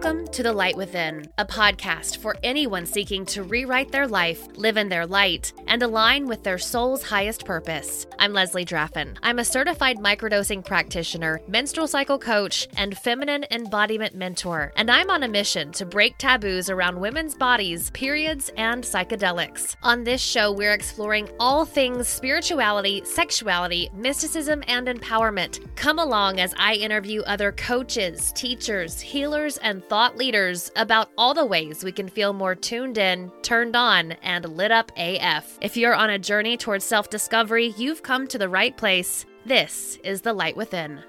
Welcome to The Light Within, a podcast for anyone seeking to rewrite their life, live in their light, and align with their soul's highest purpose. I'm Leslie Draffin. I'm a certified microdosing practitioner, menstrual cycle coach, and feminine embodiment mentor, and I'm on a mission to break taboos around women's bodies, periods, and psychedelics. On this show, we're exploring all things spirituality, sexuality, mysticism, and empowerment. Come along as I interview other coaches, teachers, healers, and thought leaders about all the ways we can feel more tuned in, turned on, and lit up AF. If you're on a journey towards self discovery, you've come to the right place. This is The Light Within.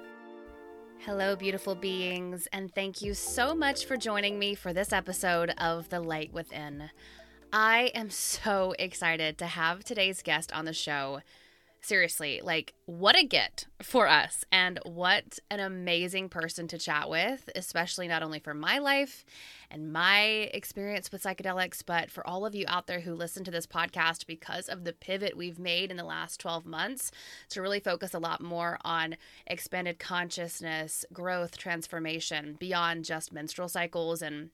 Hello, beautiful beings, and thank you so much for joining me for this episode of The Light Within. I am so excited to have today's guest on the show seriously, like what a get for us and what an amazing person to chat with, especially not only for my life and my experience with psychedelics, but for all of you out there who listen to this podcast because of the pivot we've made in the last 12 months to really focus a lot more on expanded consciousness, growth, transformation beyond just menstrual cycles and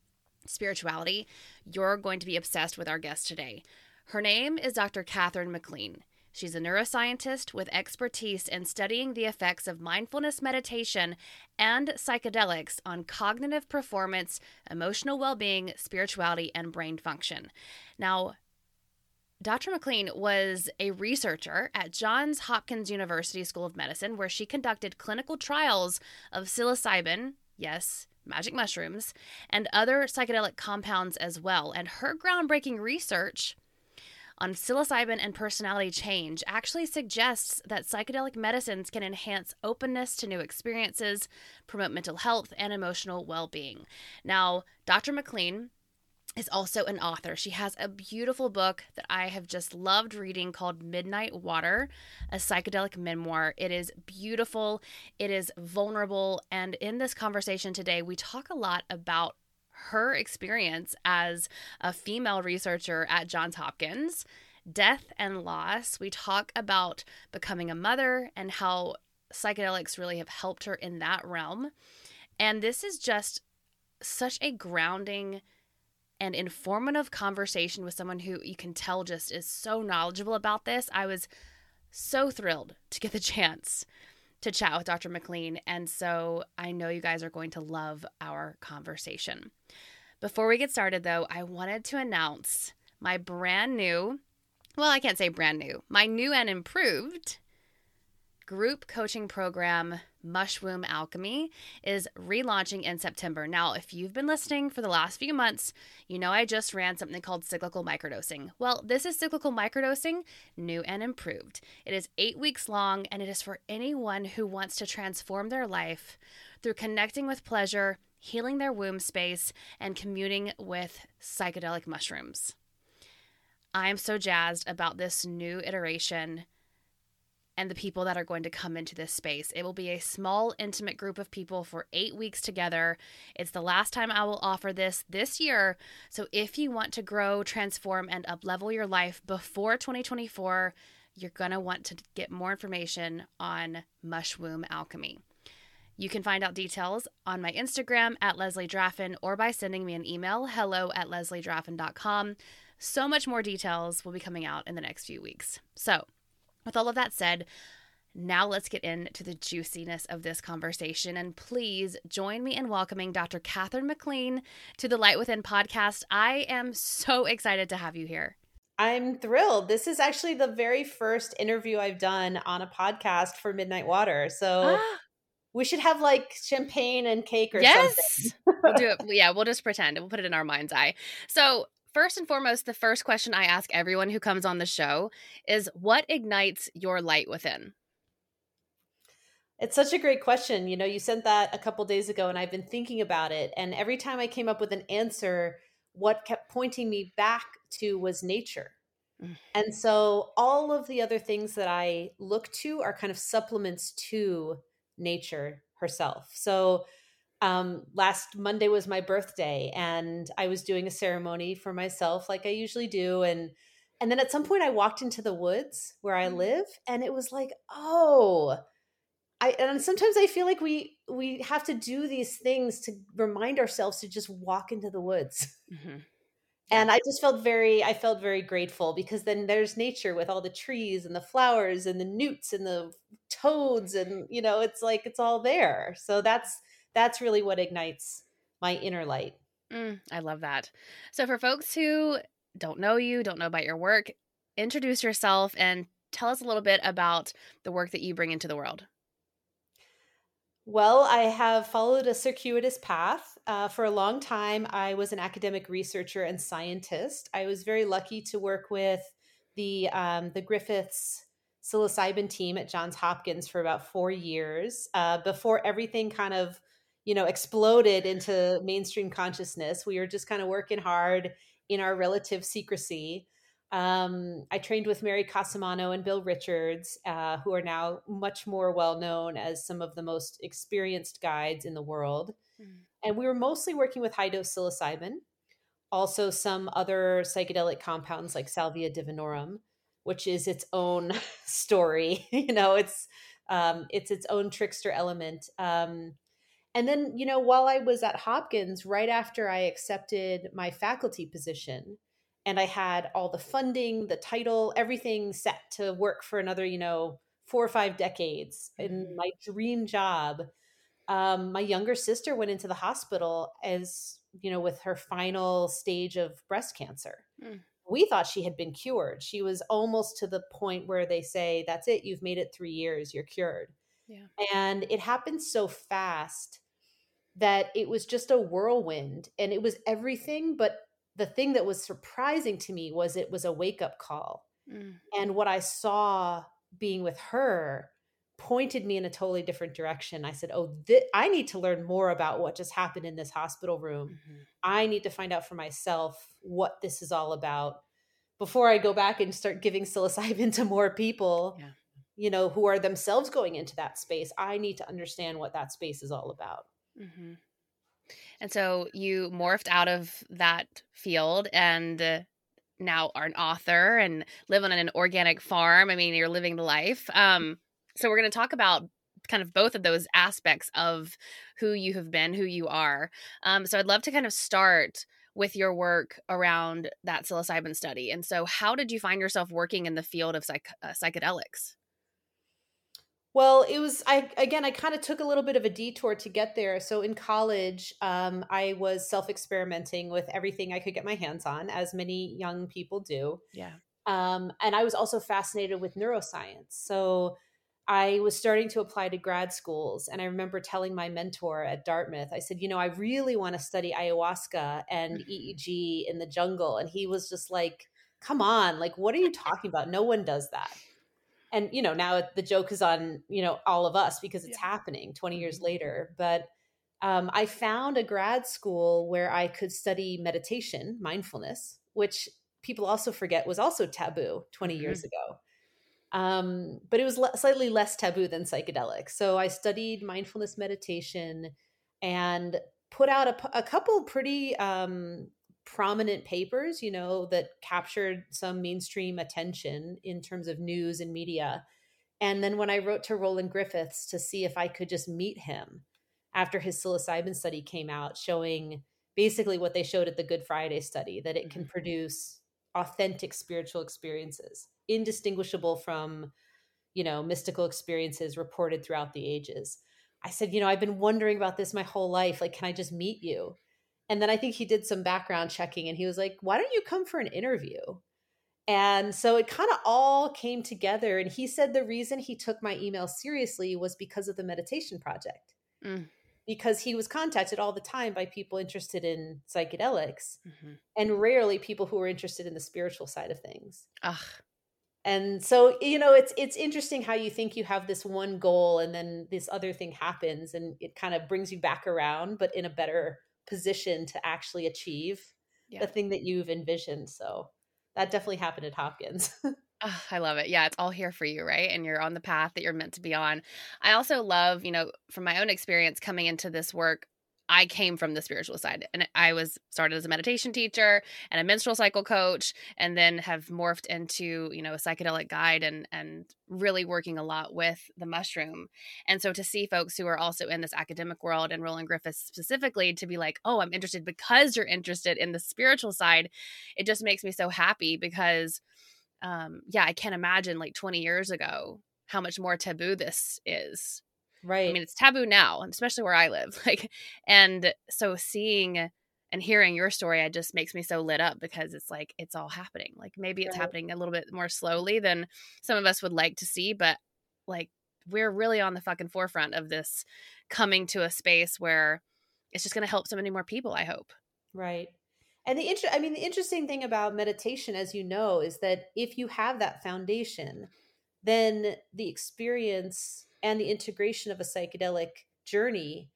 spirituality. You're going to be obsessed with our guest today. Her name is Dr. Katherine MacLean. She's a neuroscientist with expertise in studying the effects of mindfulness meditation and psychedelics on cognitive performance, emotional well being, spirituality, and brain function. Now, Dr. MacLean was a researcher at Johns Hopkins University School of Medicine, where she conducted clinical trials of psilocybin, yes, magic mushrooms, and other psychedelic compounds as well. And her groundbreaking research on psilocybin and personality change actually suggests that psychedelic medicines can enhance openness to new experiences, promote mental health, and emotional well being. Now, Dr. MacLean is also an author. She has a beautiful book that I have just loved reading called Midnight Water, a psychedelic memoir. It is beautiful, it is vulnerable, and in this conversation today, we talk a lot about her experience as a female researcher at Johns Hopkins, death and loss. We talk about becoming a mother and how psychedelics really have helped her in that realm. And this is just such a grounding and informative conversation with someone who you can tell just is so knowledgeable about this. I was so thrilled to get the chance to chat with Dr. MacLean. And so I know you guys are going to love our conversation. Before we get started, though, I wanted to announce my brand new, well, I can't say brand new, my new and improved group coaching program, Mushwomb Alchemy, is relaunching in September. Now, if you've been listening for the last few months, you know I just ran something called cyclical microdosing. Well, this is cyclical microdosing, new and improved. It is eight weeks long, and it is for anyone who wants to transform their life through connecting with pleasure, healing their womb space, and communing with psychedelic mushrooms. I am so jazzed about this new iteration and the people that are going to come into this space. It will be a small, intimate group of people for eight weeks together. It's the last time I will offer this this year. So if you want to grow, transform, and uplevel your life before 2024, you're going to want to get more information on Mushwomb Alchemy. You can find out details on my Instagram at Leslie Draffin or by sending me an email, hello at lesliedraffin.com. So much more details will be coming out in the next few weeks. So, with all of that said, now let's get into the juiciness of this conversation. And please join me in welcoming Dr. Katherine MacLean to the Light Within podcast. I am so excited to have you here. I'm thrilled. This is actually the very first interview I've done on a podcast for Midnight Water. So ah. we should have like champagne and cake or yes. something. we'll do it. Yeah, we'll just pretend. We'll put it in our mind's eye. So first and foremost, the first question I ask everyone who comes on the show is what ignites your light within? It's such a great question. You know, you sent that a couple days ago and I've been thinking about it. And every time I came up with an answer, what kept pointing me back to was nature. Mm. And so all of the other things that I look to are kind of supplements to nature herself. So um, last Monday was my birthday, and I was doing a ceremony for myself, like I usually do, and and then at some point I walked into the woods where I mm. live, and it was like, oh, I and sometimes I feel like we we have to do these things to remind ourselves to just walk into the woods. Mm-hmm. And I just felt very I felt very grateful because then there's nature with all the trees and the flowers and the newts and the toads and you know it's like it's all there. So that's that's really what ignites my inner light. Mm, I love that. So for folks who don't know you, don't know about your work, introduce yourself and tell us a little bit about the work that you bring into the world. Well, I have followed a circuitous path. Uh, for a long time, I was an academic researcher and scientist. I was very lucky to work with the um, the Griffiths psilocybin team at Johns Hopkins for about four years uh, before everything kind of you know exploded into mainstream consciousness. We were just kind of working hard in our relative secrecy. Um, I trained with Mary Cosimano and Bill Richards, uh, who are now much more well known as some of the most experienced guides in the world. Mm. And we were mostly working with high dose psilocybin, also some other psychedelic compounds like Salvia divinorum, which is its own story. you know, it's um, it's its own trickster element. Um, and then, you know, while I was at Hopkins, right after I accepted my faculty position, and I had all the funding, the title, everything set to work for another, you know, four or five decades in mm-hmm. my dream job. Um, my younger sister went into the hospital as, you know, with her final stage of breast cancer. Mm. We thought she had been cured. She was almost to the point where they say, that's it, you've made it three years, you're cured. Yeah. And it happened so fast that it was just a whirlwind and it was everything but the thing that was surprising to me was it was a wake up call. Mm. And what I saw being with her pointed me in a totally different direction. I said, "Oh, th- I need to learn more about what just happened in this hospital room. Mm-hmm. I need to find out for myself what this is all about before I go back and start giving psilocybin to more people." Yeah. You know, who are themselves going into that space. I need to understand what that space is all about. Mm-hmm. And so you morphed out of that field and uh, now are an author and live on an organic farm. I mean, you're living the life. Um, so we're going to talk about kind of both of those aspects of who you have been, who you are. Um, so I'd love to kind of start with your work around that psilocybin study. And so, how did you find yourself working in the field of psych- uh, psychedelics? Well, it was I again I kind of took a little bit of a detour to get there. So in college, um, I was self-experimenting with everything I could get my hands on, as many young people do. Yeah. Um, and I was also fascinated with neuroscience. So I was starting to apply to grad schools. And I remember telling my mentor at Dartmouth, I said, you know, I really want to study ayahuasca and mm-hmm. EEG in the jungle. And he was just like, come on, like, what are you talking about? No one does that and you know now the joke is on you know all of us because it's yeah. happening 20 years mm-hmm. later but um, i found a grad school where i could study meditation mindfulness which people also forget was also taboo 20 mm-hmm. years ago um, but it was le- slightly less taboo than psychedelics so i studied mindfulness meditation and put out a, a couple pretty um, prominent papers, you know, that captured some mainstream attention in terms of news and media. And then when I wrote to Roland Griffiths to see if I could just meet him after his psilocybin study came out, showing basically what they showed at the Good Friday study that it can mm-hmm. produce authentic spiritual experiences, indistinguishable from, you know, mystical experiences reported throughout the ages. I said, you know, I've been wondering about this my whole life. Like, can I just meet you? And then I think he did some background checking and he was like, why don't you come for an interview? And so it kind of all came together. And he said the reason he took my email seriously was because of the meditation project. Mm. Because he was contacted all the time by people interested in psychedelics mm-hmm. and rarely people who were interested in the spiritual side of things. Ugh. And so, you know, it's it's interesting how you think you have this one goal and then this other thing happens and it kind of brings you back around, but in a better position to actually achieve yeah. the thing that you've envisioned. So that definitely happened at Hopkins. Oh, I love it. Yeah, it's all here for you, right? And you're on the path that you're meant to be on. I also love, you know, from my own experience coming into this work, I came from the spiritual side and I was started as a meditation teacher and a menstrual cycle coach and then have morphed into, you know, a psychedelic guide and and really working a lot with the mushroom. And so to see folks who are also in this academic world and Roland Griffiths specifically to be like, "Oh, I'm interested because you're interested in the spiritual side." It just makes me so happy because um yeah, I can't imagine like 20 years ago how much more taboo this is Right. I mean, it's taboo now, especially where I live. Like, and so seeing and hearing your story, it just makes me so lit up because it's like it's all happening. Like maybe it's Right. happening a little bit more slowly than some of us would like to see, but like we're really on the fucking forefront of this coming to a space where it's just going to help so many more people. I hope. Right. And the inter- I mean the interesting thing about meditation as you know is that if you have that foundation, then the experience and the integration of a psychedelic journey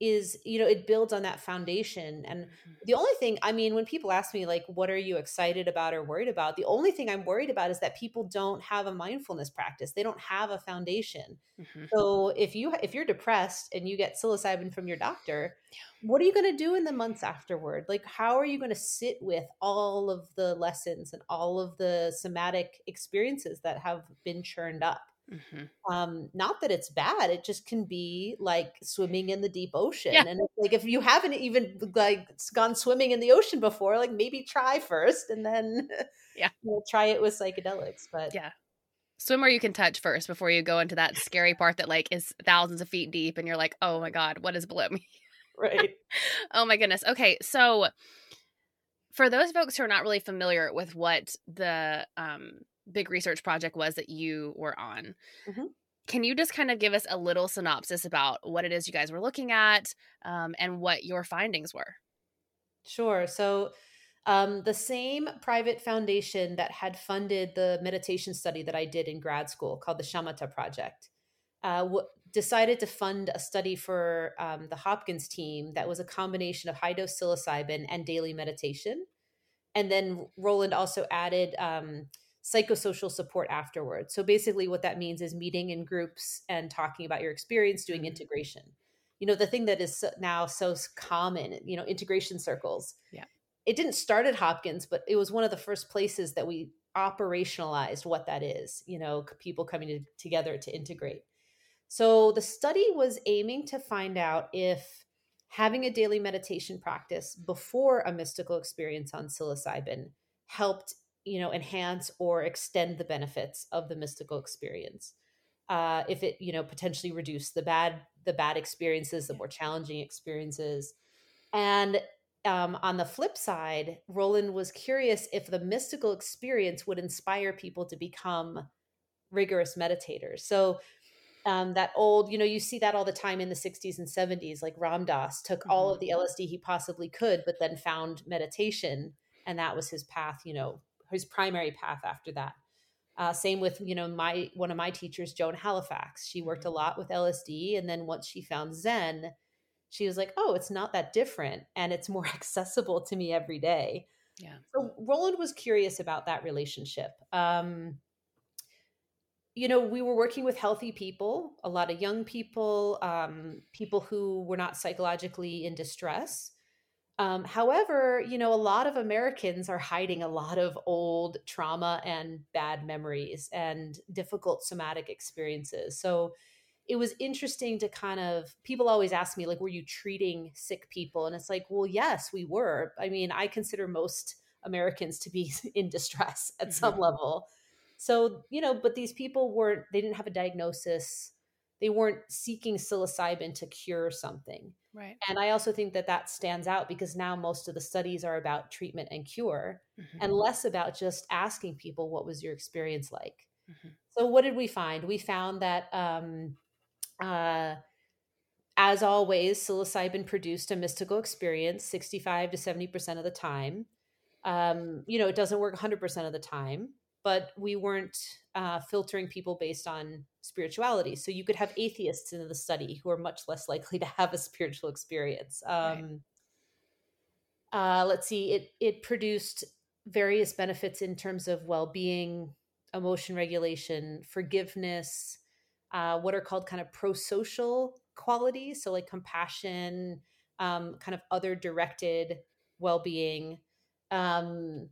is you know it builds on that foundation. And the only thing i mean when people ask me like what are you excited about or worried about? the only thing i'm worried about is that people don't have a mindfulness practice. They don't have a foundation. Mhm. so if you if you're depressed and you get psilocybin from your doctor what are you going to do in the months afterward? Like how are you going to sit with all of the lessons and all of the somatic experiences that have been churned up Mhm. um not that it's bad it just can be like swimming in the deep ocean Yeah. and it's like if you haven't even like gone swimming in the ocean before like maybe try first and then Yeah. you know, try it with psychedelics but Yeah. Swim where you can touch first before you go into that scary part that like is thousands of feet deep and you're like, oh my God, what is below me? right Oh my goodness. Okay, so for those folks who are not really familiar with what the um, big research project was that you were on, Mhm. can you just kind of give us a little synopsis about what it is you guys were looking at um, and what your findings were? Sure. So, um, the same private foundation that had funded the meditation study that I did in grad school called the Shamatha Project uh, w- decided to fund a study for um, the Hopkins team that was a combination of high dose psilocybin and daily meditation. And then Roland also added um, psychosocial support afterwards. So basically, what that means is meeting in groups and talking about your experience, doing Mhm. integration. You know, the thing that is now so common, you know, integration circles. Yeah. It didn't start at Hopkins, but it was one of the first places that we operationalized what that is, you know, people coming to, together to integrate. So the study was aiming to find out if having a daily meditation practice before a mystical experience on psilocybin helped, you know, enhance or extend the benefits of the mystical experience. Uh, if it, you know, potentially reduce the bad the bad experiences, the more challenging experiences, and um, on the flip side, Roland was curious if the mystical experience would inspire people to become rigorous meditators. So um, that old, you know, you see that all the time in the 60s and 70s. Like Ram Dass took all of the LSD he possibly could, but then found meditation, and that was his path, you know, his primary path after that. Uh, same with, you know, my one of my teachers, Joan Halifax. She worked a lot with LSD, and then once she found Zen, she was like, "Oh, it's not that different, and it's more accessible to me every day." Yeah. So Roland was curious about that relationship. Um, you know, we were working with healthy people, a lot of young people, um, people who were not psychologically in distress. Um, however, you know, a lot of Americans are hiding a lot of old trauma and bad memories and difficult somatic experiences. So it was interesting to kind of, people always ask me, like, were you treating sick people? And it's like, well, yes, we were. I mean, I consider most Americans to be in distress at some level. So, you know, but these people weren't, they didn't have a diagnosis. They weren't seeking psilocybin to cure something. Right. And I also think that that stands out because now most of the studies are about treatment and cure Mhm. and less about just asking people, what was your experience like? Mhm. So, what did we find? We found that, um, uh, as always, psilocybin produced a mystical experience 65 to 70% of the time. Um, you know, it doesn't work 100% of the time, but we weren't uh, filtering people based on spirituality. So you could have atheists in the study who are much less likely to have a spiritual experience. Right. Um, uh, let's see, it it produced various benefits in terms of well being, emotion regulation, forgiveness, uh, what are called kind of pro social qualities. So, like compassion, um, kind of other directed well-being um,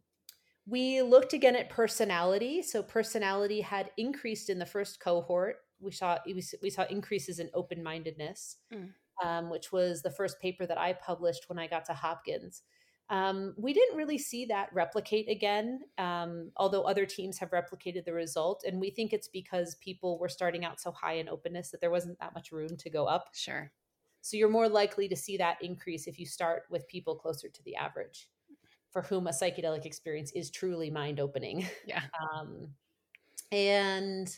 we looked again at personality so personality had increased in the first cohort we saw we saw increases in open-mindedness mm. um, which was the first paper that i published when i got to hopkins um, we didn't really see that replicate again, um, although other teams have replicated the result. And we think it's because people were starting out so high in openness that there wasn't that much room to go up. Sure. So you're more likely to see that increase if you start with people closer to the average for whom a psychedelic experience is truly mind opening. Yeah. Um, and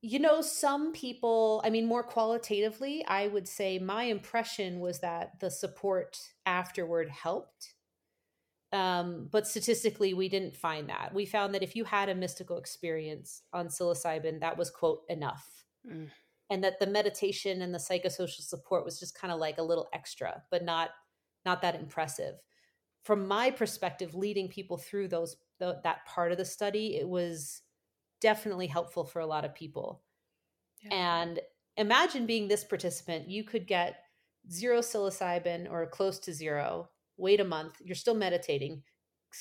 you know, some people, I mean, more qualitatively, I would say my impression was that the support afterward helped. Um, but statistically, we didn't find that. We found that if you had a mystical experience on psilocybin, that was, quote, enough. Mm. And that the meditation and the psychosocial support was just kind of like a little extra, but not not that impressive. From my perspective, leading people through those the, that part of the study, it was definitely helpful for a lot of people. Yeah. And imagine being this participant, you could get zero psilocybin or close to zero, wait a month, you're still meditating,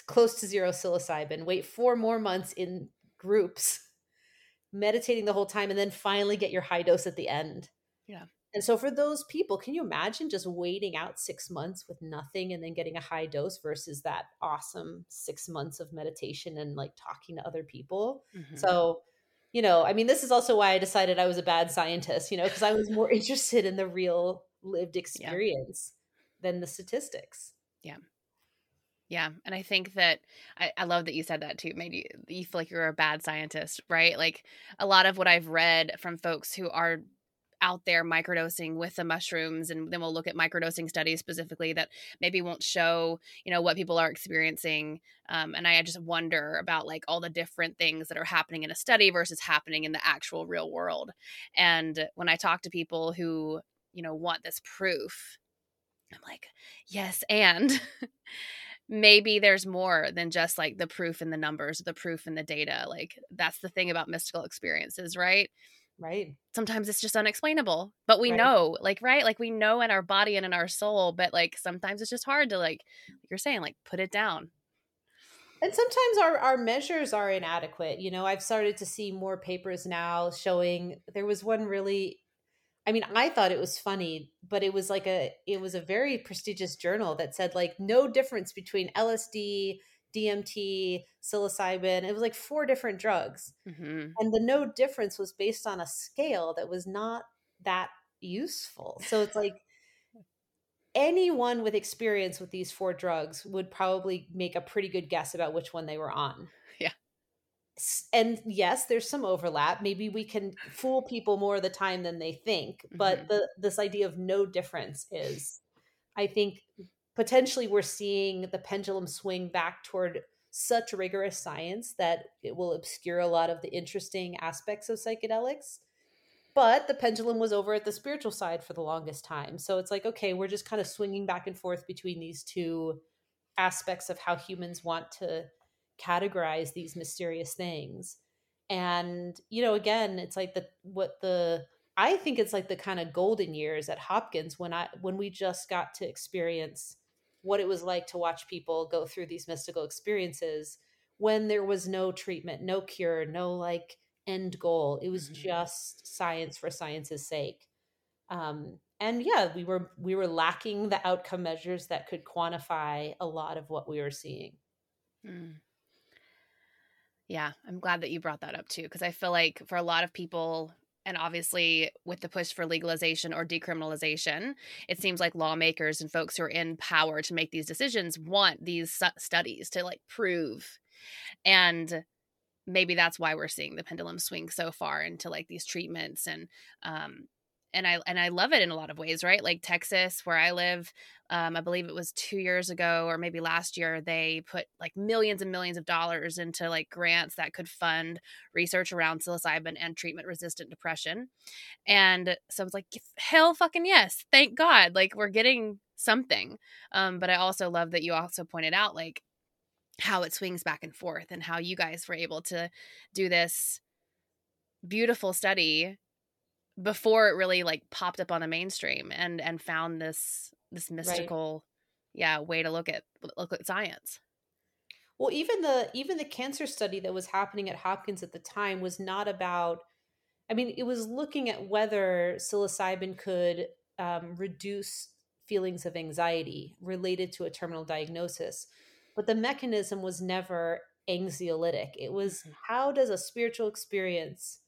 close to zero psilocybin, wait four more months in groups, meditating the whole time, and then finally get your high dose at the end. Yeah. And so for those people, can you imagine just waiting out six months with nothing and then getting a high dose versus that awesome six months of meditation and like talking to other people? Mm-hmm. So, you know, I mean, this is also why I decided I was a bad scientist, you know, because I was more interested in the real lived experience yeah. than the statistics. Yeah. Yeah. And I think that I, I, love that you said that too. Made you, you feel like you're a bad scientist, right? Like a lot of what I've read from folks who are out there microdosing with the mushrooms and then we'll look at microdosing studies specifically that maybe won't show you know what people are experiencing um, and i just wonder about like all the different things that are happening in a study versus happening in the actual real world. And when i talk to people who you know want this proof i'm like yes and maybe there's more than just like the proof in the numbers the proof in the data. Like that's the thing about mystical experiences right Right. Sometimes it's just unexplainable, but we right. know, like, right? Like, we know in our body and in our soul, but like sometimes it's just hard to, like, like you're saying, like, put it down. And sometimes our, our measures are inadequate. You know, I've started to see more papers now showing there was one really I mean, I thought it was funny, but it was like a it was a very prestigious journal that said like no difference between LSD, DMT, psilocybin. It was like four different drugs. Mm-hmm. And the no difference was based on a scale that was not that useful. So it's like anyone with experience with these four drugs would probably make a pretty good guess about which one they were on. Yeah. And yes, there's some overlap. Maybe we can fool people more of the time than they think, but mm-hmm. the this idea of no difference is I think potentially we're seeing the pendulum swing back toward such rigorous science that it will obscure a lot of the interesting aspects of psychedelics. But the pendulum was over at the spiritual side for the longest time. So it's like, okay, we're just kind of swinging back and forth between these two aspects of how humans want to categorize these mysterious things. And, you know, again, it's like the what the I think it's like the kind of golden years at Hopkins when I when we just got to experience what it was like to watch people go through these mystical experiences when there was no treatment, no cure, no like end goal. It was mm-hmm. just science for science's sake. Um, and yeah, we were we were lacking the outcome measures that could quantify a lot of what we were seeing. Mm. Yeah, I'm glad that you brought that up too, because I feel like for a lot of people, and obviously with the push for legalization or decriminalization it seems like lawmakers and folks who are in power to make these decisions want these studies to like prove and maybe that's why we're seeing the pendulum swing so far into like these treatments and um and I and I love it in a lot of ways, right? Like Texas, where I live, um, I believe it was two years ago or maybe last year, they put like millions and millions of dollars into like grants that could fund research around psilocybin and treatment resistant depression. And so I was like, hell fucking yes, thank God, like we're getting something. Um, but I also love that you also pointed out like how it swings back and forth and how you guys were able to do this beautiful study before it really like popped up on the mainstream and and found this this mystical right. yeah way to look at look at science well even the even the cancer study that was happening at hopkins at the time was not about i mean it was looking at whether psilocybin could um, reduce feelings of anxiety related to a terminal diagnosis but the mechanism was never anxiolytic it was mm-hmm. how does a spiritual experience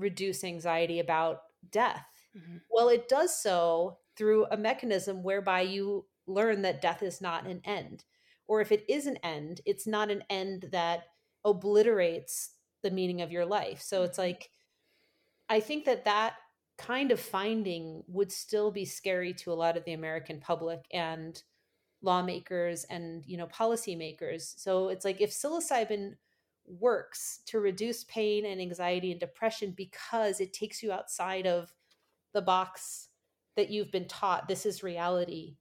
reduce anxiety about death. Mm-hmm. Well, it does so through a mechanism whereby you learn that death is not an end. Or if it is an end, it's not an end that obliterates the meaning of your life. So it's mm-hmm. like, I think that that kind of finding would still be scary to a lot of the American public and lawmakers and you know policymakers. So it's like if psilocybin works to reduce pain and anxiety and depression because it takes you outside of the box that you've been taught this is reality.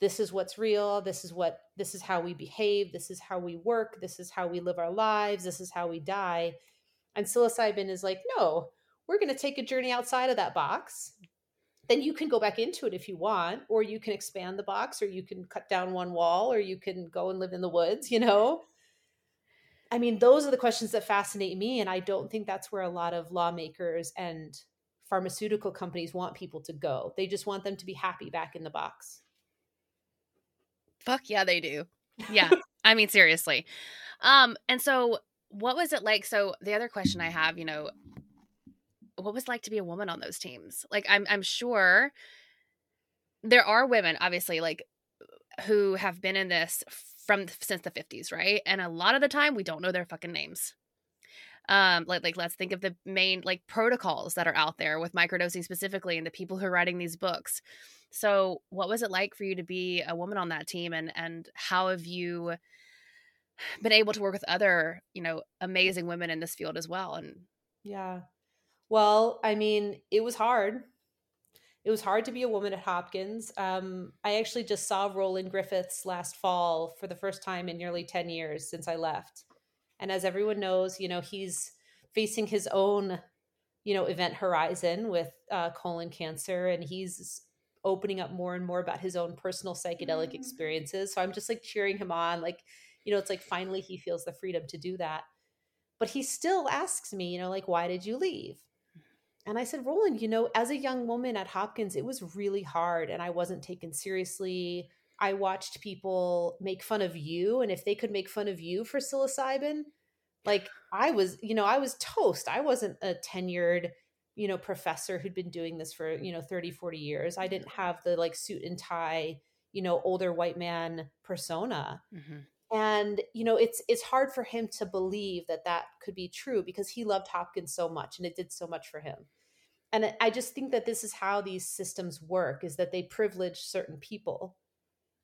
This is what's real. This is what this is how we behave. This is how we work. This is how we live our lives. This is how we die. And psilocybin is like no we're going to take a journey outside of that box. Then you can go back into it if you want or you can expand the box or you can cut down one wall or you can go and live in the woods you know I mean, those are the questions that fascinate me. And I don't think that's where a lot of lawmakers and pharmaceutical companies want people to go. They just want them to be happy back in the box. Fuck yeah, they do. Yeah. I mean, seriously. Um, and so what was it like? So the other question I have, you know, what was like to be a woman on those teams? Like I'm I'm sure there are women, obviously, like who have been in this from since the 50s, right? And a lot of the time we don't know their fucking names. Um, like like let's think of the main like protocols that are out there with microdosing specifically and the people who are writing these books. So, what was it like for you to be a woman on that team and and how have you been able to work with other, you know, amazing women in this field as well and Yeah. Well, I mean, it was hard it was hard to be a woman at Hopkins. Um, I actually just saw Roland Griffiths last fall for the first time in nearly 10 years since I left. And as everyone knows, you know, he's facing his own, you know, event horizon with uh, colon cancer, and he's opening up more and more about his own personal psychedelic mm. experiences. So I'm just like cheering him on. Like, you know, it's like finally he feels the freedom to do that. But he still asks me, you know, like, why did you leave? And I said, Roland, you know, as a young woman at Hopkins, it was really hard and I wasn't taken seriously. I watched people make fun of you. And if they could make fun of you for psilocybin, like I was, you know, I was toast. I wasn't a tenured, you know, professor who'd been doing this for, you know, 30, 40 years. I didn't have the like suit and tie, you know, older white man persona. Mm-hmm and you know it's it's hard for him to believe that that could be true because he loved hopkins so much and it did so much for him. And i just think that this is how these systems work is that they privilege certain people.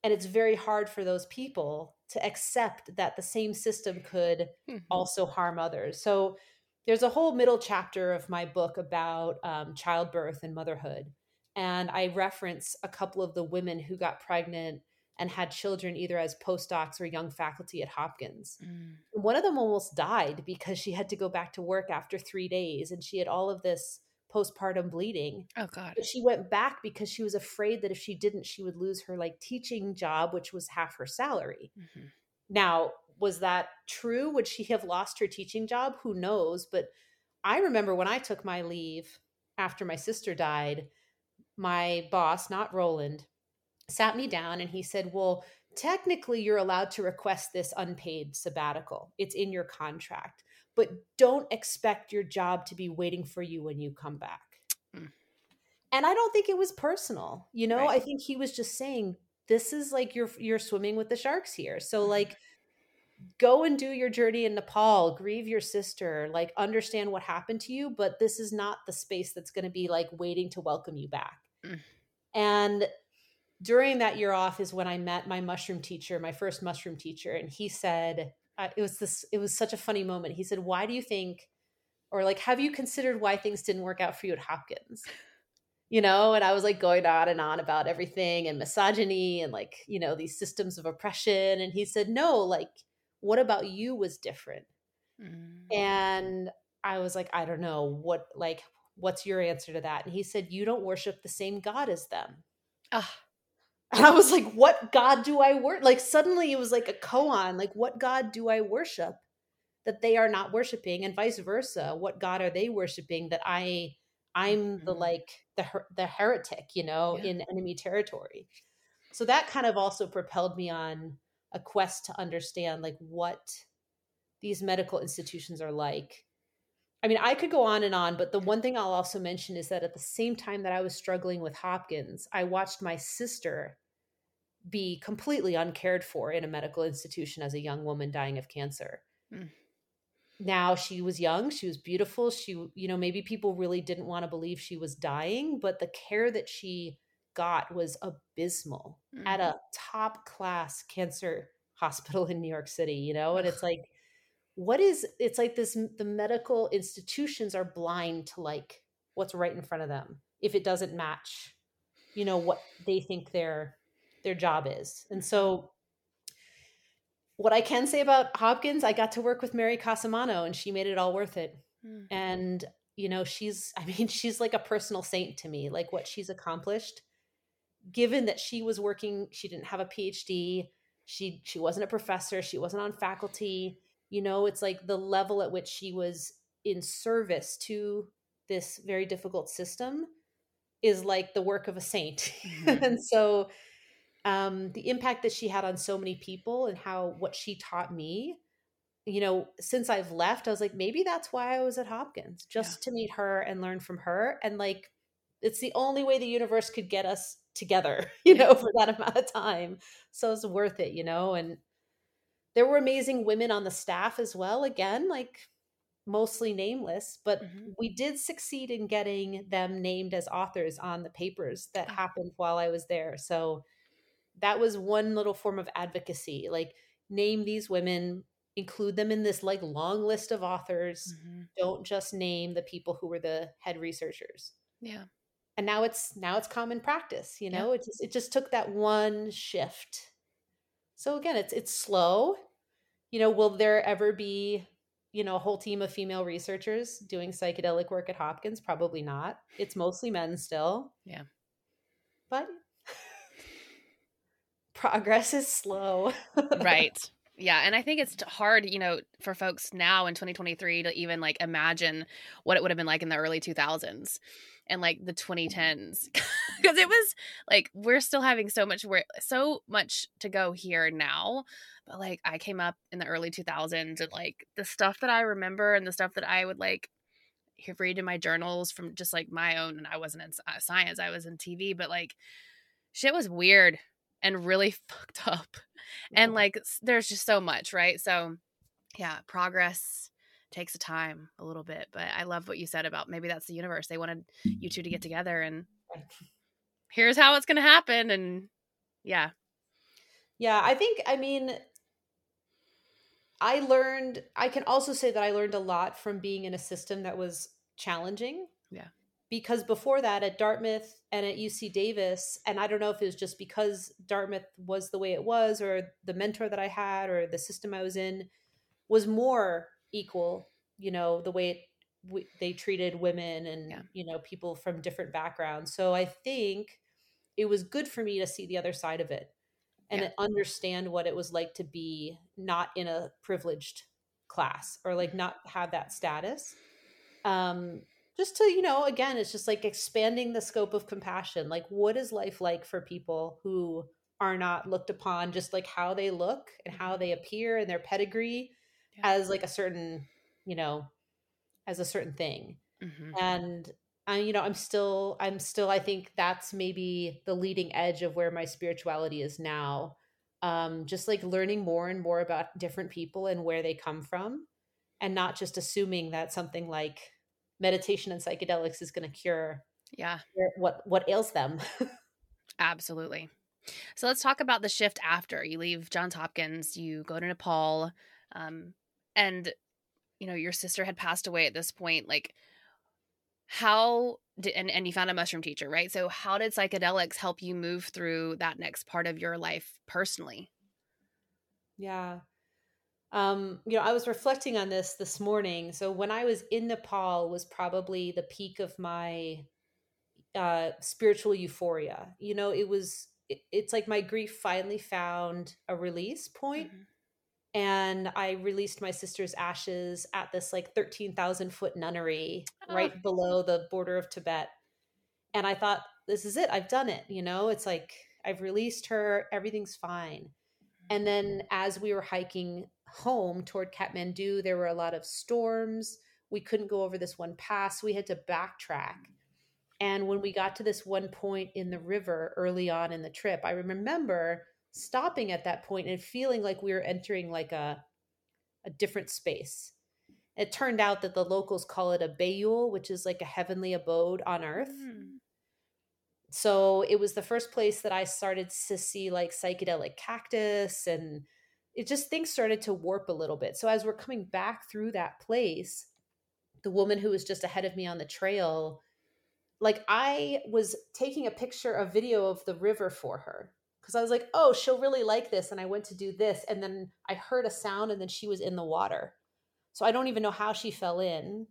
And it's very hard for those people to accept that the same system could mm-hmm. also harm others. So there's a whole middle chapter of my book about um, childbirth and motherhood. And i reference a couple of the women who got pregnant and had children either as postdocs or young faculty at Hopkins. Mm. One of them almost died because she had to go back to work after three days and she had all of this postpartum bleeding. Oh God. But she went back because she was afraid that if she didn't, she would lose her like teaching job, which was half her salary. Mm-hmm. Now, was that true? Would she have lost her teaching job? Who knows? But I remember when I took my leave after my sister died, my boss, not Roland, sat me down and he said, Well, technically, you're allowed to request this unpaid sabbatical, it's in your contract, but don't expect your job to be waiting for you when you come back. Mm. And I don't think it was personal. You know, right. I think he was just saying, this is like you're you're swimming with the sharks here. So mm-hmm. like go and do your journey in Nepal, grieve your sister, like understand what happened to you, but this is not the space that's going to be like waiting to welcome you back. Mm. And during that year off is when I met my mushroom teacher, my first mushroom teacher, and he said uh, it was this. It was such a funny moment. He said, "Why do you think, or like, have you considered why things didn't work out for you at Hopkins?" You know, and I was like going on and on about everything and misogyny and like you know these systems of oppression, and he said, "No, like, what about you was different?" Mm. And I was like, I don't know what like what's your answer to that? And he said, You don't worship the same God as them. Ah, And I was like, What God do I worship? Like, suddenly it was like a koan. Like, what God do I worship that they are not worshiping? And vice versa. What God are they worshiping that I. I'm the Mhm. like the her- the heretic, you know, Yeah. in enemy territory. So that kind of also propelled me on a quest to understand like what these medical institutions are like. I mean, I could go on and on, but the one thing I'll also mention is that at the same time that I was struggling with Hopkins, I watched my sister be completely uncared for in a medical institution as a young woman dying of cancer. Mm. Now she was young, she was beautiful, she you know, maybe people really didn't want to believe she was dying, but the care that she got was abysmal at Mhm. a top class cancer hospital in New York City, you know? And it's like what is it's like this the medical institutions are blind to like what's right in front of them if it doesn't match you know what they think their their job is. And so what i can say about hopkins i got to work with mary cosimano and she made it all worth it. Mm. and you know she's i mean she's like a personal saint to me like what she's accomplished. Given that she was working she didn't have a phd she she wasn't a professor she wasn't on faculty you know it's like the level at which she was in service to this very difficult system is like the work of a saint. Mhm. and so um the impact that she had on so many people and how what she taught me you know since i've left i was like maybe that's why i was at hopkins just to meet her and learn from her. And like it's the only way the universe could get us together you know for that amount of time. So it's worth it you know and there were amazing women on the staff as well again like mostly nameless but Mhm. we did succeed in getting them named as authors on the papers that Oh. happened while i was there. So that was one little form of advocacy like name these women include them in this like long list of authors Mhm. don't just name the people who were the head researchers Yeah. and now it's now it's common practice you Yeah. know it just it just took that one shift so again it's it's slow you know will there ever be you know a whole team of female researchers doing psychedelic work at hopkins probably not it's mostly men still Yeah. but progress is slow. Right. Yeah and i think it's hard you know for folks now in 2023 to even like imagine what it would have been like in the early 2000s and like the 2010s because it was like we're still having so much work so much to go here now but like i came up in the early 2000s and like the stuff that i remember and the stuff that i would like hear- read in my journals from just like my own and i wasn't in uh, science i was in tv but like shit was weird and really fucked up and mm-hmm. like there's just so much right so yeah progress takes a time a little bit but i love what you said about maybe that's the universe they wanted you two to get together and here's how it's going to happen and yeah Yeah, I think I mean I learned I can also say that I learned a lot from being in a system that was challenging. Yeah. Because before that at Dartmouth and at UC Davis, and I don't know if it was just because Dartmouth was the way it was or the mentor that I had or the system I was in was more equal, you know, the way it, w- they treated women and Yeah. you know people from different backgrounds. So I think it was good for me to see the other side of it and Yeah. understand what it was like to be not in a privileged class or like not have that status um just to you know again it's just like expanding the scope of compassion like what is life like for people who are not looked upon just like how they look and how they appear and their pedigree Mm-hmm. Yeah. as like a certain you know as a certain thing hmm and I, you know i'm still i'm still i think that's maybe the leading edge of where my spirituality is now um just like learning more and more about different people and where they come from and not just assuming that something like meditation and psychedelics is going to cure yeah. what what ails them. Absolutely. So let's talk about the shift after. You leave johns hopkins you go to nepal um, and you know your sister had passed away at this point like how did and, and you found a mushroom teacher right? So how did psychedelics help you move through that next part of your life personally? Yeah Um, you know, I was reflecting on this this morning. So when I was in Nepal was probably the peak of my uh spiritual euphoria. You know, it was it, it's like my grief finally found a release point. Mhm. And I released my sister's ashes at this like 13,000 foot nunnery right Oh. below the border of Tibet. And I thought, this is it. I've done it. You know, it's like I've released her. Everything's fine. And then as we were hiking home toward Kathmandu, there were a lot of storms. We couldn't go over this one pass. We had to backtrack. And when we got to this one point in the river early on in the trip, I remember stopping at that point and feeling like we were entering like a a different space. It turned out that the locals call it a bayul, which is like a heavenly abode on earth Mm. so it was the first place that I started to see like psychedelic cactus and it just things started to warp a little bit. So as we're coming back through that place, the woman who was just ahead of me on the trail, like I was taking a picture, a video of the river for her because I was like, "Oh, she'll really like this." And I went to do this and then I heard a sound and then she was in the water. So I don't even know how she fell in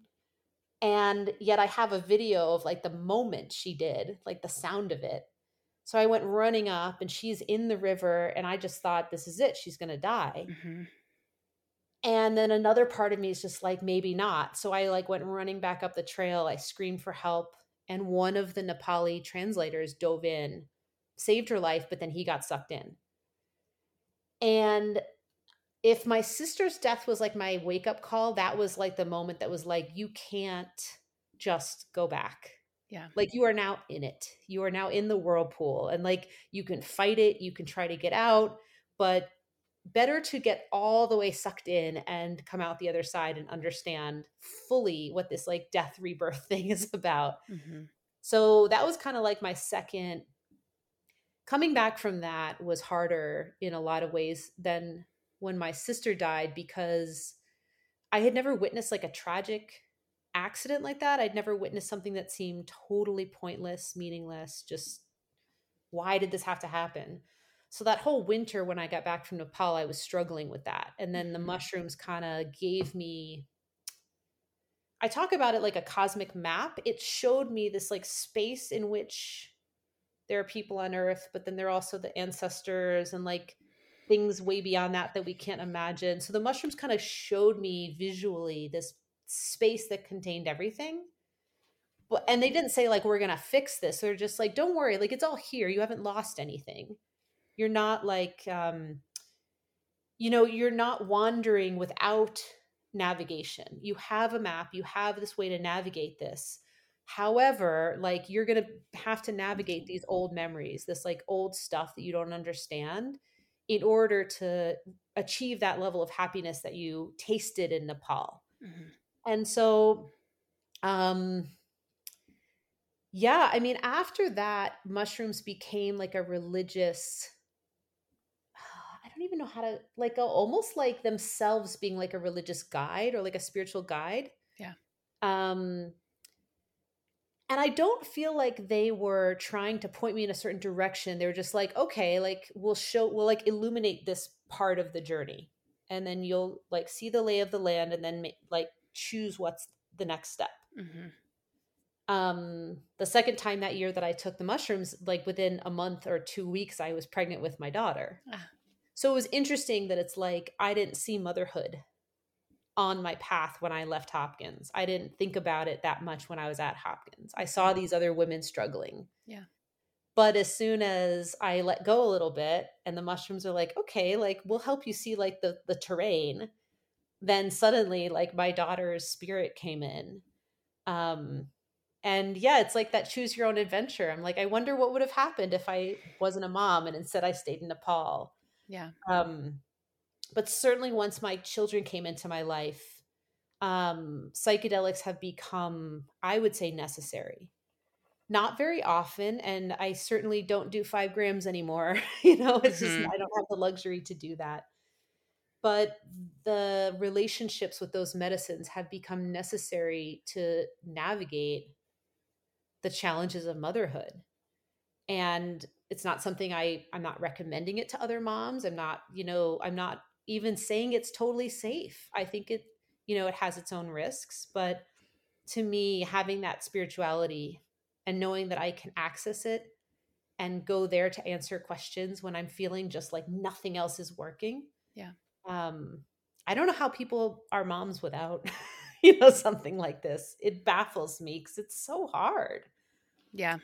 and yet I have a video of like the moment she did, like the sound of it. So I went running up and she's in the river and I just thought this is it, she's going to die. Mhm. And then another part of me is just like maybe not. So I like went running back up the trail, I screamed for help and one of the Nepali translators dove in, saved her life, but then he got sucked in. And if my sister's death was like my wake up call, that was like the moment that was like, you can't just go back. Yeah. Like you are now in it. You are now in the whirlpool and like you can fight it, you can try to get out, but better to get all the way sucked in and come out the other side and understand fully what this like death rebirth thing is about. Mhm. So that was kind of like my second coming back from that was harder in a lot of ways than when my sister died because I had never witnessed like a tragic accident like that. I'd never witnessed something that seemed totally pointless, meaningless, just why did this have to happen? So that whole winter when I got back from Nepal, I was struggling with that. And then the Mhm. mushrooms kind of gave me I talk about it like a cosmic map. It showed me this like space in which there are people on earth, but then there are also the ancestors and like things way beyond that that we can't imagine. So the mushrooms kind of showed me visually this space that contained everything. But and they didn't say like we're going to fix this. They're just like don't worry, like it's all here. You haven't lost anything. You're not like um you know, you're not wandering without navigation. You have a map, you have this way to navigate this. However, like you're going to have to navigate these old memories, this like old stuff that you don't understand in order to achieve that level of happiness that you tasted in Nepal. Mhm. And so um yeah, I mean after that mushrooms became like a religious I don't even know how to like a, almost like themselves being like a religious guide or like a spiritual guide. Yeah. Um and I don't feel like they were trying to point me in a certain direction. They were just like, okay, like we'll show we'll like illuminate this part of the journey. And then you'll like see the lay of the land and then like choose what's the next step Mhm. um the second time that year that i took the mushrooms like within a month or two weeks i was pregnant with my daughter Ah. so it was interesting that it's like i didn't see motherhood on my path when i left hopkins i didn't think about it that much when i was at hopkins i saw these other women struggling Yeah. but as soon as i let go a little bit and the mushrooms are like okay like we'll help you see like the the terrain then suddenly like my daughter's spirit came in um and yeah it's like that choose your own adventure. I'm like i wonder what would have happened if i wasn't a mom and instead i stayed in nepal. Yeah. um but certainly once my children came into my life um psychedelics have become i would say necessary. Not very often and i certainly don't do five grams anymore you know it's just Mhm. i don't have the luxury to do that but the relationships with those medicines have become necessary to navigate the challenges of motherhood and it's not something i i'm not recommending it to other moms i'm not you know i'm not even saying it's totally safe. I think it, you know, it has its own risks, but to me, having that spirituality and knowing that I can access it and go there to answer questions when I'm feeling just like nothing else is working. Yeah. Um, I don't know how people are moms without, you know, something like this. It baffles me because it's so hard. Yeah.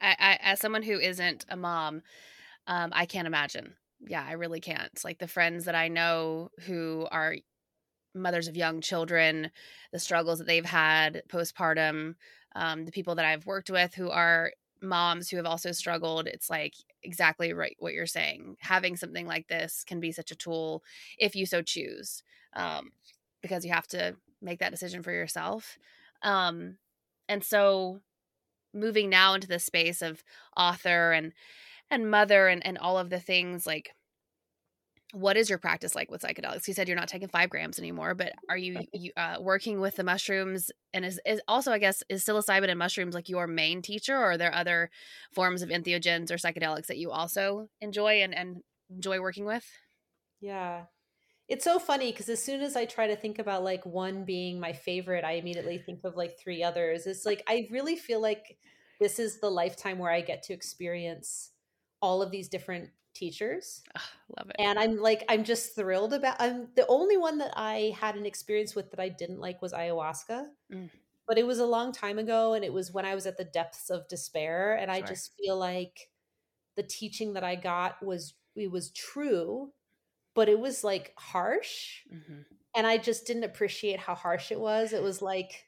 I, I, as someone who isn't a mom, um, I can't imagine. Yeah, I really can't. Like the friends that I know who are mothers of young children, the struggles that they've had postpartum, um, the people that I've worked with who are moms who have also struggled, it's like exactly right what you're saying. Having something like this can be such a tool if you so choose, um, because you have to make that decision for yourself. Um, and so, moving now into the space of author and and mother and and all of the things like what is your practice like with psychedelics? You said you're not taking five grams anymore, but are you, you uh, working with the mushrooms? And is, is also, I guess, is psilocybin and mushrooms like your main teacher, or are there other forms of entheogens or psychedelics that you also enjoy and, and enjoy working with? Yeah. It's so funny because as soon as I try to think about like one being my favorite, I immediately think of like three others. It's like I really feel like this is the lifetime where I get to experience all of these different teachers. Oh, love it. And I'm like, I'm just thrilled about. I'm the only one that I had an experience with that I didn't like was ayahuasca, mm. but it was a long time ago, and it was when I was at the depths of despair, and sure. I just feel like the teaching that I got was it was true, but it was like harsh, mm-hmm. and I just didn't appreciate how harsh it was. It was like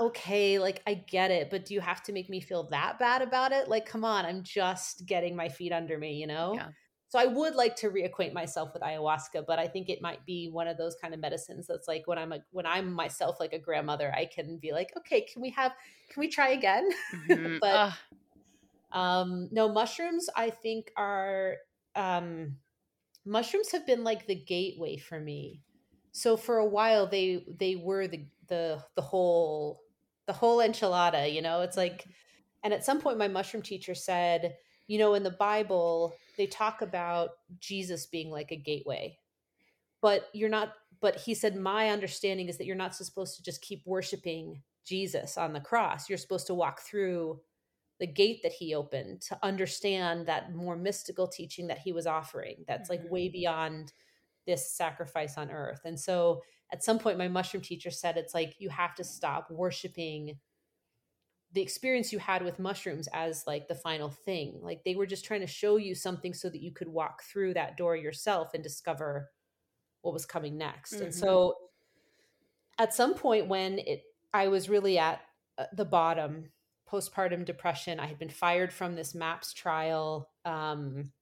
okay, like I get it, but do you have to make me feel that bad about it? Like, come on, I'm just getting my feet under me, you know? Yeah. So I would like to reacquaint myself with ayahuasca, but I think it might be one of those kind of medicines that's like when I'm a when I'm myself like a grandmother, I can be like, okay, can we have can we try again? Mm-hmm. but um no, mushrooms I think are um mushrooms have been like the gateway for me. So for a while they they were the the the whole the whole enchilada, you know? It's like and at some point my mushroom teacher said, you know, in the Bible, they talk about Jesus being like a gateway. But you're not but he said my understanding is that you're not supposed to just keep worshiping Jesus on the cross. You're supposed to walk through the gate that he opened to understand that more mystical teaching that he was offering that's like way mm-hmm. beyond this sacrifice on earth. And so at some point my mushroom teacher said it's like you have to stop worshiping the experience you had with mushrooms as like the final thing like they were just trying to show you something so that you could walk through that door yourself and discover what was coming next mm-hmm. and so at some point when it i was really at uh, the bottom postpartum depression i had been fired from this maps trial um,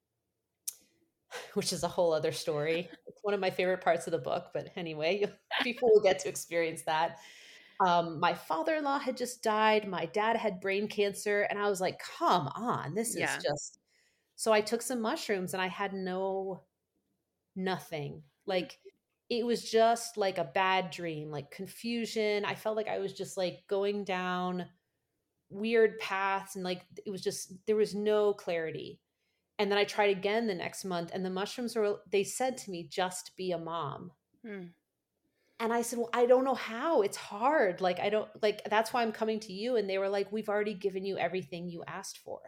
which is a whole other story. It's one of my favorite parts of the book, but anyway, people will get to experience that. Um, my father in law had just died. My dad had brain cancer. And I was like, come on, this yeah. is just. So I took some mushrooms and I had no, nothing. Like it was just like a bad dream, like confusion. I felt like I was just like going down weird paths and like it was just, there was no clarity and then I tried again the next month, and the mushrooms were, they said to me, just be a mom. Hmm. And I said, Well, I don't know how. It's hard. Like, I don't, like, that's why I'm coming to you. And they were like, We've already given you everything you asked for.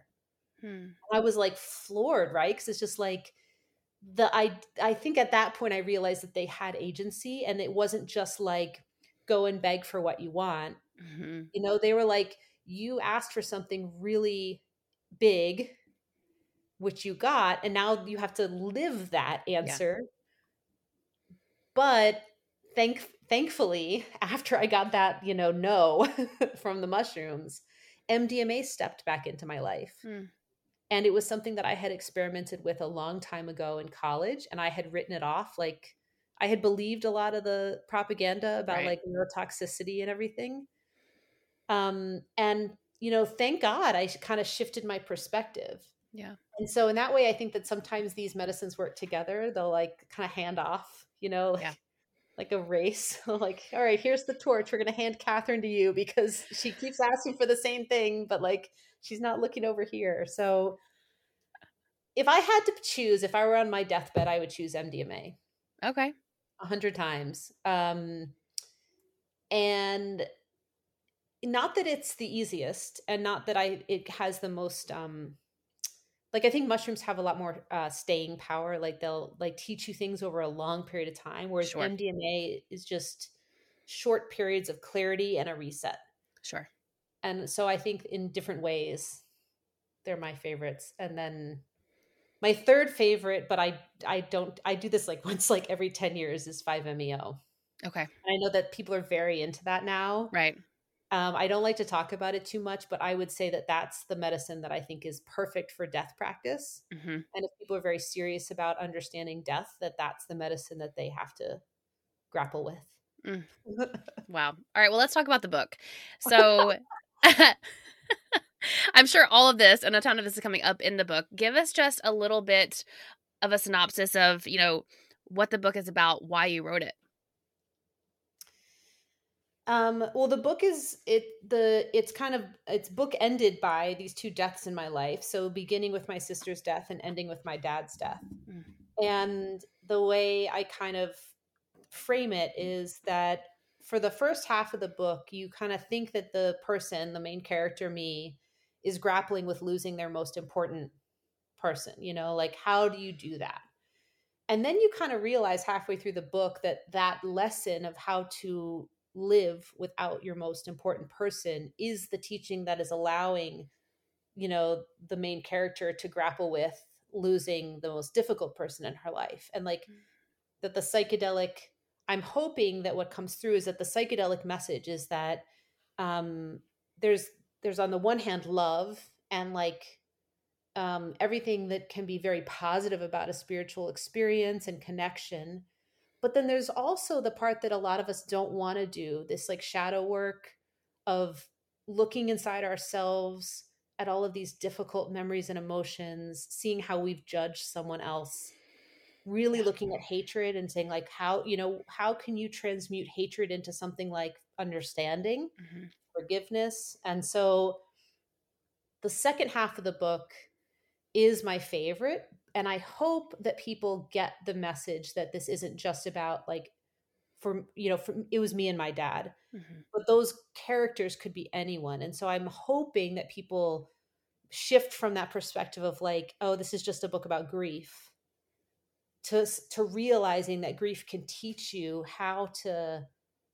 Hmm. I was like floored, right? Because it's just like, the I I think at that point I realized that they had agency and it wasn't just like go and beg for what you want. Mm-hmm. You know, they were like you asked for something really big which you got and now you have to live that answer yeah. but thank thankfully after i got that you know no from the mushrooms mdma stepped back into my life hmm. and it was something that i had experimented with a long time ago in college and i had written it off like i had believed a lot of the propaganda about right. like neurotoxicity and everything um and you know thank god i kind of shifted my perspective yeah. And so in that way, I think that sometimes these medicines work together. They'll like kind of hand off, you know, like, yeah. like a race. like, all right, here's the torch. We're going to hand Katherine to you because she keeps asking for the same thing, but like she's not looking over here. So if I had to choose, if I were on my deathbed, I would choose MDMA. Okay. A hundred times. Um, and not that it's the easiest and not that I it has the most um like I think mushrooms have a lot more uh, staying power. Like they'll like teach you things over a long period of time, whereas Sure. MDMA is just short periods of clarity and a reset. Sure. And so I think in different ways, they're my favorites. And then my third favorite, but I I don't I do this like once like every ten years is five meo. Okay. And I know that people are very into that now. Right. Um, I don't like to talk about it too much, but I would say that that's the medicine that I think is perfect for death practice. hmm And if people are very serious about understanding death, that that's the medicine that they have to grapple with. Mm. Wow. All right. Well, let's talk about the book. So, I'm sure all of this and a ton of this is coming up in the book. Give us just a little bit of a synopsis of, you know, what the book is about, why you wrote it. Um, well, the book is it the it's kind of it's book ended by these two deaths in my life. So beginning with my sister's death and ending with my dad's death. Mm. And the way I kind of frame it is that for the first half of the book, you kind of think that the person, the main character, me, is grappling with losing their most important person. You know, like how do you do that? And then you kind of realize halfway through the book that that lesson of how to live without your most important person is the teaching that is allowing you know the main character to grapple with losing the most difficult person in her life and like Mm. that the psychedelic i'm hoping that what comes through is that the psychedelic message is that um there's there's on the one hand love and like um everything that can be very positive about a spiritual experience and connection but then there's also the part that a lot of us don't want to do this like shadow work of looking inside ourselves at all of these difficult memories and emotions seeing how we've judged someone else really looking at hatred and saying like how you know how can you transmute hatred into something like understanding hmm forgiveness? And so the second half of the book is my favorite and i hope that people get the message that this isn't just about like for you know for, it was me and my dad. Hmm but those characters could be anyone. And so i'm hoping that people shift from that perspective of like oh this is just a book about grief to to realizing that grief can teach you how to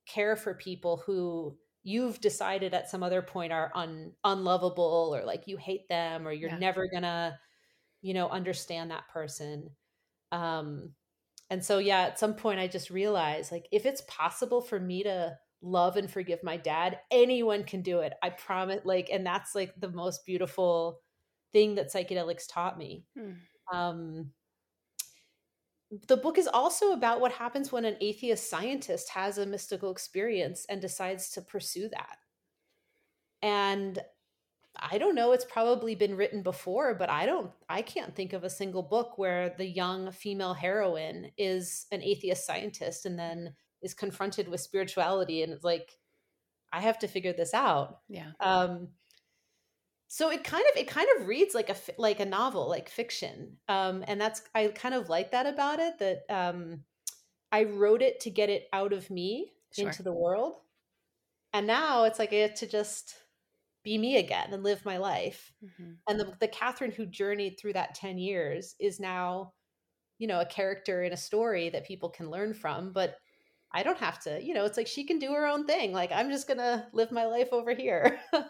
care for people who you've decided at some other point are un, unlovable or like you hate them or you're Yeah. never gonna you know understand that person um and so yeah at some point i just realized like if it's possible for me to love and forgive my dad anyone can do it i promise like and that's like the most beautiful thing that psychedelics taught me Mm. um the book is also about what happens when an atheist scientist has a mystical experience and decides to pursue that. And I don't know, it's probably been written before, but I don't, I can't think of a single book where the young female heroine is an atheist scientist and then is confronted with spirituality and it's like, I have to figure this out Yeah. um so it kind of it kind of reads like a like a novel like fiction um and that's i kind of like that about it that um i wrote it to get it out of me Sure. into the world and now it's like i get to just be me again and live my life hmm and the, the katherine who journeyed through that 10 years is now you know a character in a story that people can learn from but i don't have to you know it's like she can do her own thing like i'm just gonna live my life over here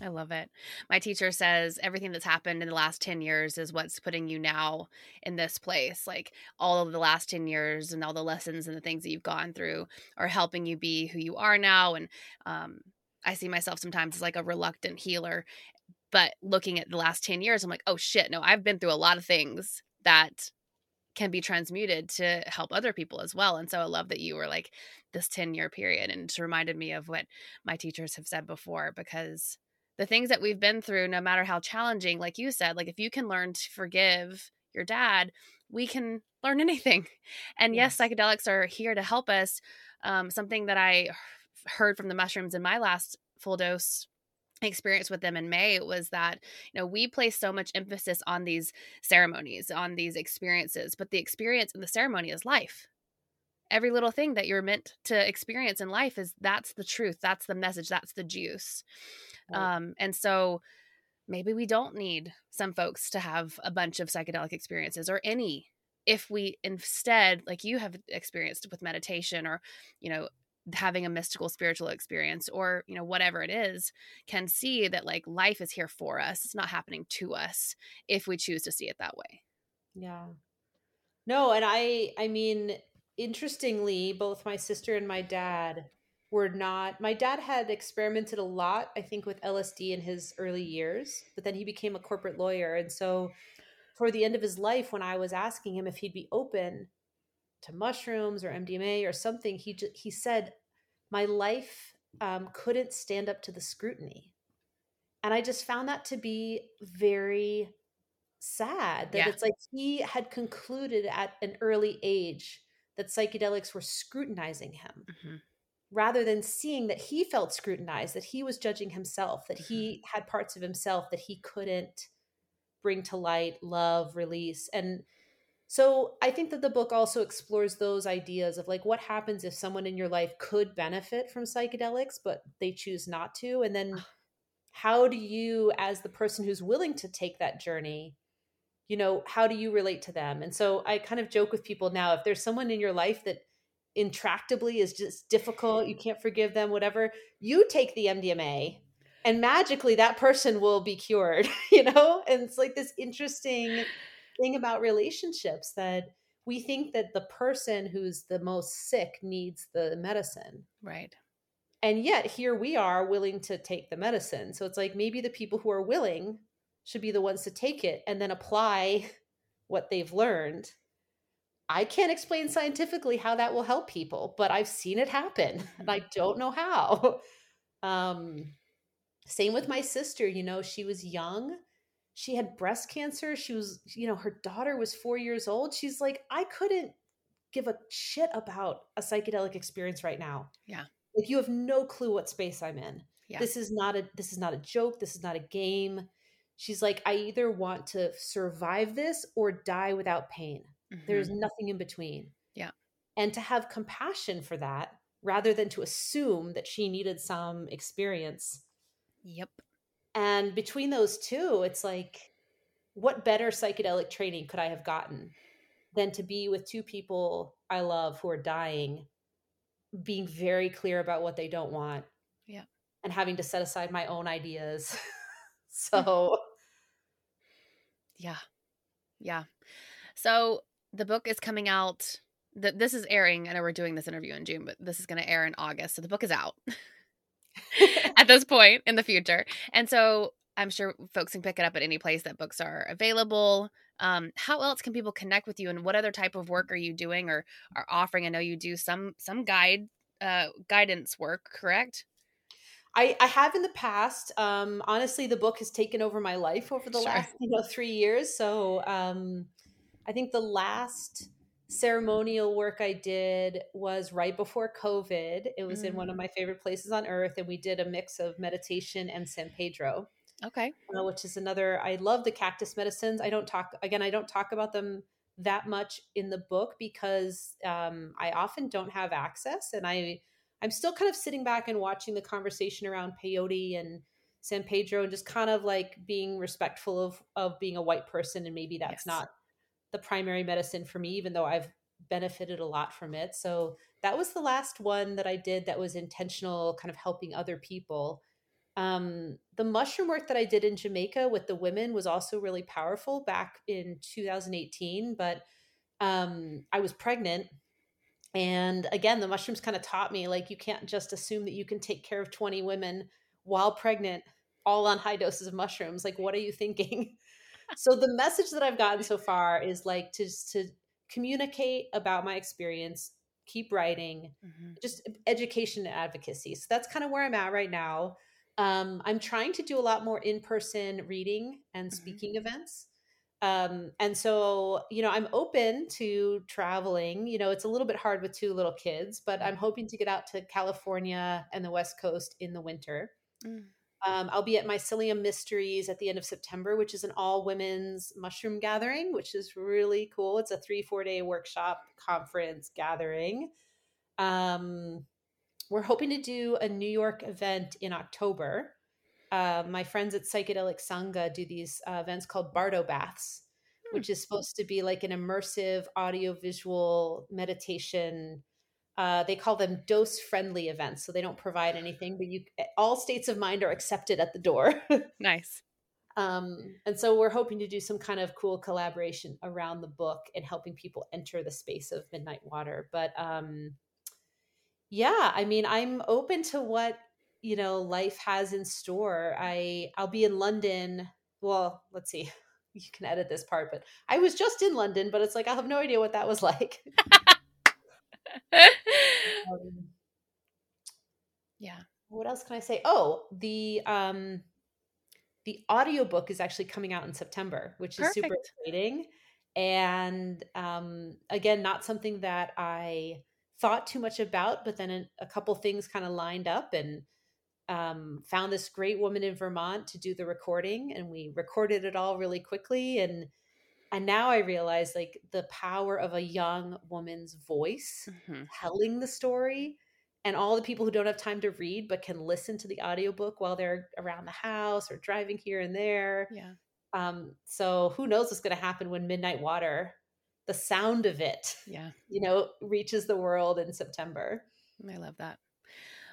I love it. My teacher says everything that's happened in the last 10 years is what's putting you now in this place. Like all of the last 10 years and all the lessons and the things that you've gone through are helping you be who you are now. And um, I see myself sometimes as like a reluctant healer. But looking at the last 10 years, I'm like, oh shit, no, I've been through a lot of things that can be transmuted to help other people as well. And so I love that you were like this 10 year period and it reminded me of what my teachers have said before because the things that we've been through, no matter how challenging, like you said, like if you can learn to forgive your dad, we can learn anything. And yes, Yes. psychedelics are here to help us. Um, something that I heard from the mushrooms in my last full dose experience with them in May was that you know we place so much emphasis on these ceremonies on these experiences but the experience in the ceremony is life every little thing that you're meant to experience in life is that's the truth that's the message that's the juice right. um and so maybe we don't need some folks to have a bunch of psychedelic experiences or any if we instead like you have experienced with meditation or you know having a mystical spiritual experience or you know whatever it is can see that like life is here for us it's not happening to us if we choose to see it that way. Yeah. No and i i mean interestingly both my sister and my dad were not my dad had experimented a lot i think with lsd in his early years but then he became a corporate lawyer and so toward the end of his life when i was asking him if he'd be open to mushrooms or MDMA or something, he just, he said, my life um, couldn't stand up to the scrutiny, and I just found that to be very sad. That yeah. it's like he had concluded at an early age that psychedelics were scrutinizing him. Mm-hmm. Rather than seeing that he felt scrutinized, that he was judging himself, that mm-hmm. he had parts of himself that he couldn't bring to light, love, release. And so I think that the book also explores those ideas of like what happens if someone in your life could benefit from psychedelics, but they choose not to. And then how do you, as the person who's willing to take that journey, you know, how do you relate to them? And so I kind of joke with people now if there's someone in your life that intractably is just difficult, you can't forgive them, whatever, you take the MDMA and magically that person will be cured, you know? And it's like this interesting thing about relationships that we think that the person who's the most sick needs the medicine. Right. And yet here we are willing to take the medicine. So it's like maybe the people who are willing should be the ones to take it and then apply what they've learned. I can't explain scientifically how that will help people, but I've seen it happen and I don't know how. Um, same with my sister, you know, she was young she had breast cancer. She was, you know, her daughter was four years old. She's like, I couldn't give a shit about a psychedelic experience right now. Yeah. Like you have no clue what space I'm in. Yeah. This is not a this is not a joke. This is not a game. She's like, I either want to survive this or die without pain. Mm-hmm. There's nothing in between. Yeah. And to have compassion for that rather than to assume that she needed some experience. Yep. And between those two, it's like, what better psychedelic training could I have gotten than to be with two people I love who are dying, being very clear about what they don't want. Yeah. And having to set aside my own ideas. so, yeah. Yeah. So the book is coming out. That this is airing. I know we're doing this interview in June, but this is going to air in August. So the book is out. at this point in the future. And so I'm sure folks can pick it up at any place that books are available. Um, how else can people connect with you, and what other type of work are you doing or are offering? I know you do some some guide uh, guidance work, correct? I, I have in the past. Um, honestly, the book has taken over my life over the sure. last you know three years. So um, I think the last ceremonial work I did was right before COVID. It was mm. in one of mm. my favorite places on earth, and we did a mix of meditation and San Pedro. Okay. Uh, which is another, I love the cactus medicines. I don't talk, again, I don't talk about them that much in the book because um, I often don't have access. And I, I'm still kind of sitting back and watching the conversation around peyote and San Pedro and just kind of like being respectful of, of being a white person. And maybe that's yes. not the primary medicine for me, even though I've benefited a lot from it. So that was the last one that I did that was intentional, kind of helping other people. Um, the mushroom work that I did in Jamaica with the women was also really powerful back in 2018. But um, I was pregnant. And again, the mushrooms kind of taught me like you can't just assume that you can take care of 20 women while pregnant, all on high doses of mushrooms. Like, what are you thinking? so the message that I've gotten so far is like to to communicate about my experience, keep writing, mm-hmm. just education and advocacy. So that's kind of where I'm at right now. Um, I'm trying to do a lot more in person reading and mm-hmm. speaking mm-hmm. events. Um, and so, you know, I'm open to traveling. You know, it's a little bit hard with two little kids, but I'm hoping to get out to California and the West Coast in the winter. Mm. Um, I'll be at Mycelium Mysteries at the end of September, which is an all women's mushroom gathering, which is really cool. It's a three, four day workshop conference gathering. Um, we're hoping to do a New York event in October. Uh, my friends at Psychedelic Sangha do these uh, events called Bardo Baths, hmm. which is supposed to be like an immersive audio-visual meditation. Uh, they call them dose-friendly events, so they don't provide anything, but you all states of mind are accepted at the door. nice. Um, and so we're hoping to do some kind of cool collaboration around the book and helping people enter the space of Midnight Water. But um, yeah, I mean, I'm open to what you know life has in store. I I'll be in London. Well, let's see. You can edit this part, but I was just in London, but it's like I have no idea what that was like. um, yeah. What else can I say? Oh, the um the audiobook is actually coming out in September, which is super exciting. And um again, not something that I thought too much about, but then a, a couple things kind of lined up and um, found this great woman in Vermont to do the recording, and we recorded it all really quickly. And and now I realize like the power of a young woman's voice mm-hmm. telling the story and all the people who don't have time to read but can listen to the audiobook while they're around the house or driving here and there. Yeah. Um, so who knows what's going to happen when Midnight Water the sound of it yeah you know reaches the world in september i love that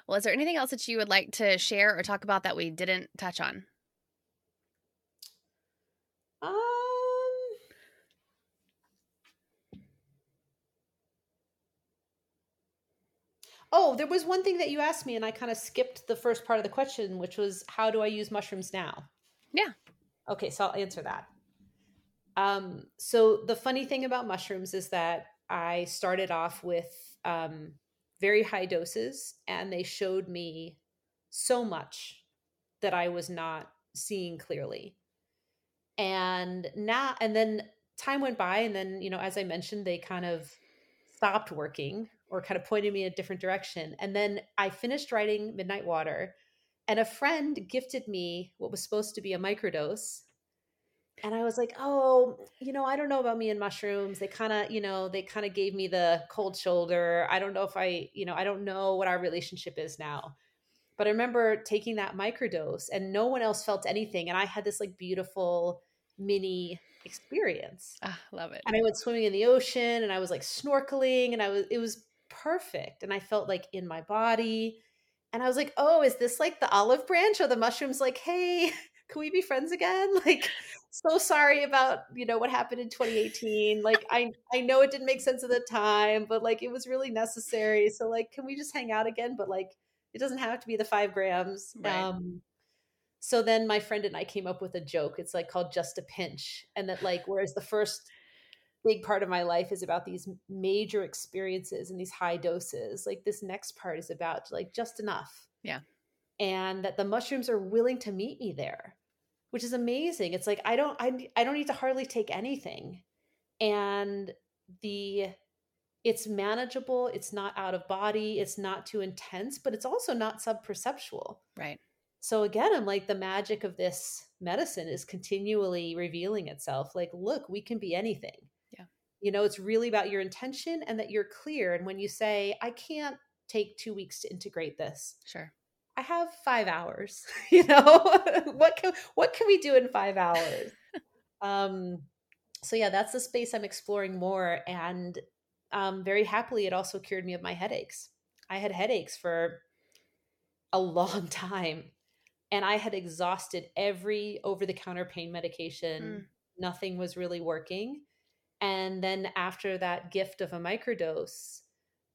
well is there anything else that you would like to share or talk about that we didn't touch on Oh, there was one thing that you asked me, and I kind of skipped the first part of the question, which was how do I use mushrooms now? Yeah. Okay, so I'll answer that. Um, so the funny thing about mushrooms is that I started off with um, very high doses, and they showed me so much that I was not seeing clearly. And now, and then time went by, and then, you know, as I mentioned, they kind of stopped working or kind of pointed me in a different direction. And then I finished writing Midnight Water, and a friend gifted me what was supposed to be a microdose and I was like, oh, you know, I don't know about me and mushrooms. They kind of, you know, they kind of gave me the cold shoulder. I don't know if I, you know, I don't know what our relationship is now. But I remember taking that microdose and no one else felt anything. And I had this like beautiful mini experience. Ah, love it. And I went swimming in the ocean and I was like snorkeling and I was, it was perfect. And I felt like in my body. And I was like, oh, is this like the olive branch or the mushrooms like, hey, can we be friends again? Like, so sorry about, you know, what happened in 2018. Like, I, I know it didn't make sense at the time, but like, it was really necessary. So like, can we just hang out again? But like, it doesn't have to be the five grams. Right. Um, so then my friend and I came up with a joke. It's like called just a pinch. And that like, whereas the first big part of my life is about these major experiences and these high doses, like this next part is about like just enough. Yeah. And that the mushrooms are willing to meet me there which is amazing. It's like i don't i, I don't need to hardly take anything. And the it's manageable it's not out of body it's not too intense but it's also not subperceptual. Right. So again i'm like the magic of this medicine is continually revealing itself. Like look we can be anything you know it's really about your intention and that you're clear and when you say i can't take two weeks to integrate this sure I have five hours. You know, what can what can we do in five hours? um, so yeah, that's the space I'm exploring more, and um, very happily, it also cured me of my headaches. I had headaches for a long time, and I had exhausted every over the counter pain medication. Mm. Nothing was really working. And then after that gift of a microdose,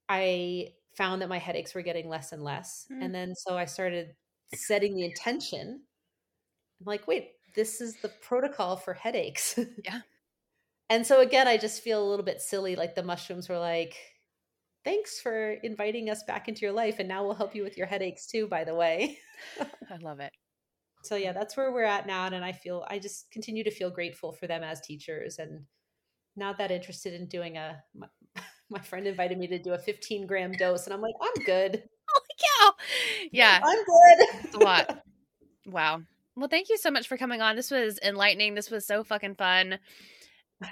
I found that my headaches were getting less and less. Mm. And then so I started setting the intention. I'm like, wait, this is the protocol for headaches. Yeah. and so again, I just feel a little bit silly. Like the mushrooms were like, thanks for inviting us back into your life. And now we'll help you with your headaches too, by the way. I love it. So yeah, that's where we're at now. And I feel, I just continue to feel grateful for them as teachers and not that interested in doing a my friend invited me to do a 15 gram dose, and I'm like, I'm good. Holy cow! Yeah, I'm good. it's a lot. Wow. Well, thank you so much for coming on. This was enlightening. This was so fucking fun.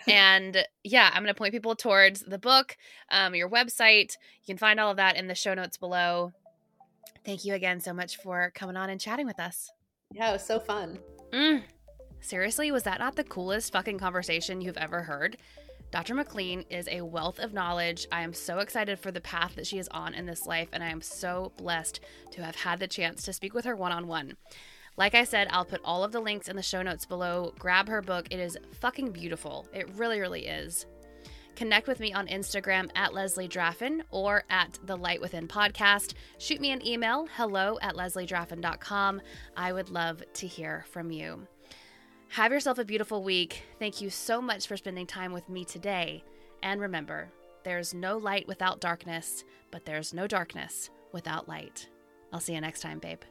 and yeah, I'm going to point people towards the book, um, your website. You can find all of that in the show notes below. Thank you again so much for coming on and chatting with us. Yeah, it was so fun. Mm. Seriously, was that not the coolest fucking conversation you've ever heard? Dr. MacLean is a wealth of knowledge. I am so excited for the path that she is on in this life, and I am so blessed to have had the chance to speak with her one on one. Like I said, I'll put all of the links in the show notes below. Grab her book. It is fucking beautiful. It really, really is. Connect with me on Instagram at Leslie Draffin or at the Light Within podcast. Shoot me an email, hello at lesliedraffin.com. I would love to hear from you. Have yourself a beautiful week. Thank you so much for spending time with me today. And remember, there's no light without darkness, but there's no darkness without light. I'll see you next time, babe.